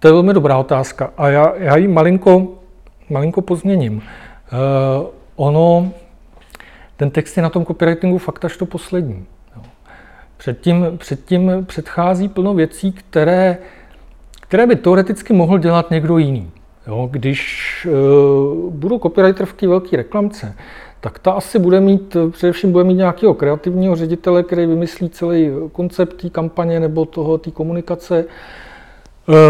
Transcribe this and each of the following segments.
to je velmi dobrá otázka a já, já ji malinko, malinko pozměním. Uh, ono, ten text je na tom copywritingu fakt až to poslední. Jo. Předtím, předtím předchází plno věcí, které, které by teoreticky mohl dělat někdo jiný. Jo, když uh, budu copywriter v té velké reklamce, tak ta asi bude mít, především bude mít nějakého kreativního ředitele, který vymyslí celý koncept té kampaně nebo toho, té komunikace. Eh,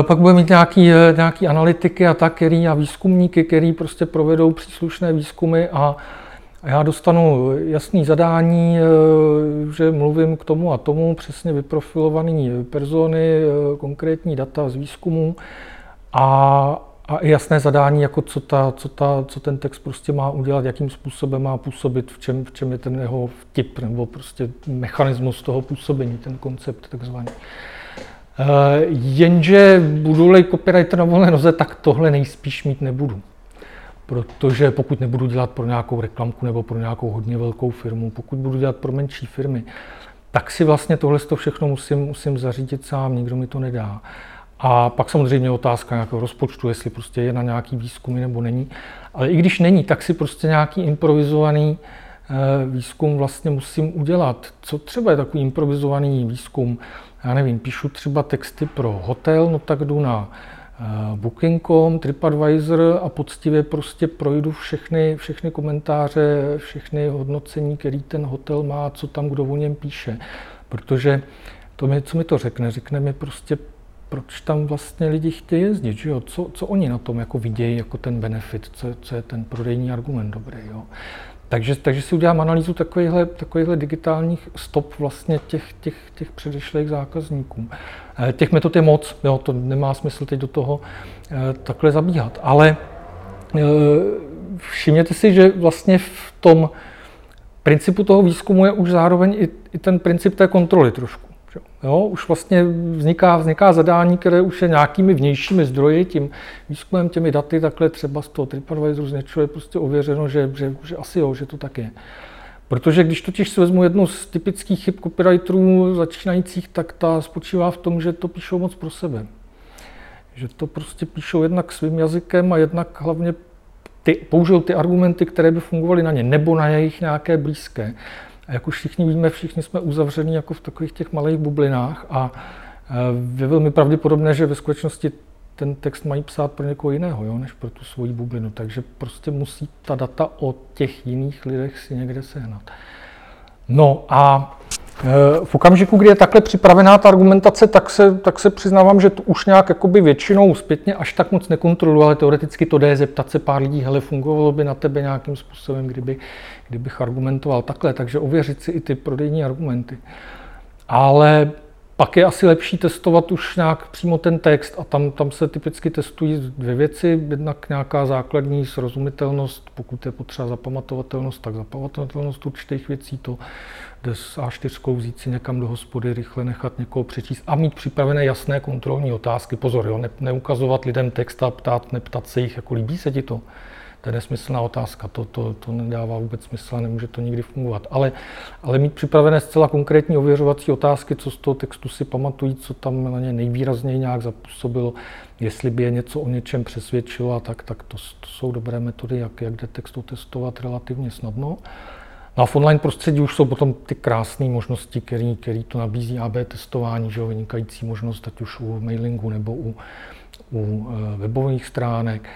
pak bude mít nějaký, eh, nějaký analytiky a tak, který a výzkumníky, který prostě provedou příslušné výzkumy a já dostanu jasný zadání, že mluvím k tomu a tomu, přesně vyprofilované persony, konkrétní data z výzkumu a, a jasné zadání, jako co, ta, co, ta, co ten text prostě má udělat, jakým způsobem má působit, v čem, v čem je ten jeho vtip nebo prostě mechanismus toho působení, ten koncept takzvaný. Uh, jenže budu-li copywriter na volné noze, tak tohle nejspíš mít nebudu. Protože pokud nebudu dělat pro nějakou reklamku nebo pro nějakou hodně velkou firmu, pokud budu dělat pro menší firmy, tak si vlastně tohle všechno musím, musím zařídit sám, nikdo mi to nedá. A pak samozřejmě otázka nějakého rozpočtu, jestli prostě je na nějaký výzkumy nebo není. Ale i když není, tak si prostě nějaký improvizovaný eh, výzkum vlastně musím udělat. Co třeba je takový improvizovaný výzkum? Já nevím, píšu třeba texty pro hotel, no tak jdu na eh, Booking.com, TripAdvisor a poctivě prostě projdu všechny, všechny komentáře, všechny hodnocení, který ten hotel má, co tam kdo o něm píše. Protože to mi, co mi to řekne, řekne mi prostě proč tam vlastně lidi chtějí jezdit, že jo? Co, co oni na tom jako vidějí jako ten benefit, co, co je ten prodejní argument dobrý. Jo? Takže, takže si udělám analýzu takovýchhle, takovýchhle digitálních stop vlastně těch, těch, těch předešlých zákazníků. Eh, těch metod je moc, jo, to nemá smysl teď do toho eh, takhle zabíhat. Ale eh, všimněte si, že vlastně v tom principu toho výzkumu je už zároveň i, i ten princip té kontroly trošku. Jo, už vlastně vzniká, vzniká zadání, které už je nějakými vnějšími zdroji, tím výzkumem, těmi daty, takhle třeba z toho TripAdvisoru z něčeho je prostě ověřeno, že, že, že asi jo, že to tak je. Protože když totiž si vezmu jednu z typických chyb copywriterů začínajících, tak ta spočívá v tom, že to píšou moc pro sebe. Že to prostě píšou jednak svým jazykem a jednak hlavně ty, použijou ty argumenty, které by fungovaly na ně, nebo na jejich nějaké blízké. A jak už všichni víme, všichni jsme uzavření jako v takových těch malých bublinách a je velmi pravděpodobné, že ve skutečnosti ten text mají psát pro někoho jiného, jo, než pro tu svoji bublinu. Takže prostě musí ta data o těch jiných lidech si někde sehnat. No a e, v okamžiku, kdy je takhle připravená ta argumentace, tak se, tak se přiznávám, že to už nějak jakoby většinou zpětně až tak moc nekontroluji, ale teoreticky to jde zeptat se pár lidí, hele, fungovalo by na tebe nějakým způsobem, kdyby, kdybych argumentoval takhle, takže ověřit si i ty prodejní argumenty. Ale pak je asi lepší testovat už nějak přímo ten text a tam, tam se typicky testují dvě věci. Jednak nějaká základní srozumitelnost, pokud je potřeba zapamatovatelnost, tak zapamatovatelnost určitých věcí, to jde s A4 vzít si někam do hospody, rychle nechat někoho přečíst a mít připravené jasné kontrolní otázky. Pozor, jo, ne, neukazovat lidem text a ptát, neptat se jich, jako líbí se ti to. To je nesmyslná otázka, to, to, to nedává vůbec smysl a nemůže to nikdy fungovat. Ale, ale mít připravené zcela konkrétní ověřovací otázky, co z toho textu si pamatují, co tam na ně nejvýrazněji nějak zapůsobilo, jestli by je něco o něčem přesvědčilo, a tak, tak to, to jsou dobré metody, jak, jak jde textu testovat relativně snadno. No a v online prostředí už jsou potom ty krásné možnosti, který, který to nabízí AB testování, že jo, vynikající možnost, ať už u mailingu nebo u, u eh, webových stránek.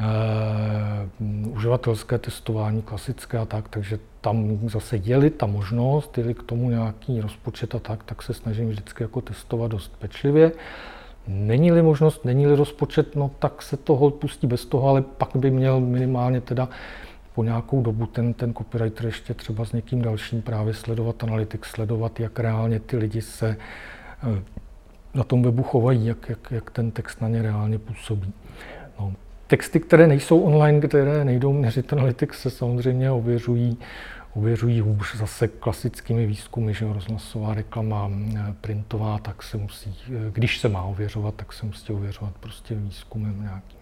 Uh, uživatelské testování, klasické a tak, takže tam zase je ta možnost, je k tomu nějaký rozpočet a tak, tak se snažím vždycky jako testovat dost pečlivě. Není-li možnost, není-li rozpočet, no tak se toho pustí bez toho, ale pak by měl minimálně teda po nějakou dobu ten, ten copywriter ještě třeba s někým dalším právě sledovat analytik, sledovat, jak reálně ty lidi se eh, na tom webu chovají, jak, jak, jak ten text na ně reálně působí. No, texty, které nejsou online, které nejdou měřit analytics, se samozřejmě ověřují, ověřují hůř zase klasickými výzkumy, že rozhlasová reklama, printová, tak se musí, když se má ověřovat, tak se musí ověřovat prostě výzkumem nějakým.